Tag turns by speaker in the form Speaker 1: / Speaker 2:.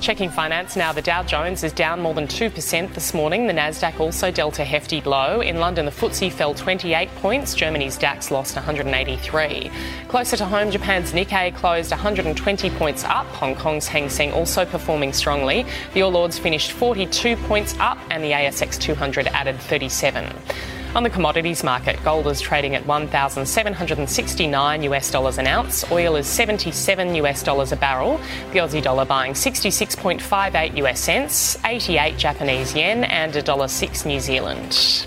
Speaker 1: Checking finance now, the Dow Jones is down more than 2% this morning. The Nasdaq also dealt a hefty blow. In London, the FTSE fell 28 points. Germany's DAX lost 183. Closer to home, Japan's Nikkei closed 120 points up. Hong Kong's Hang Seng also performing strongly. The All Ords finished 42 points up, and the ASX 200 added 37. On the commodities market, gold is trading at 1,769 US dollars an ounce. Oil is 77 US dollars a barrel. The Aussie dollar buying 66.58 US cents, 88 Japanese yen, and $1.06 New Zealand.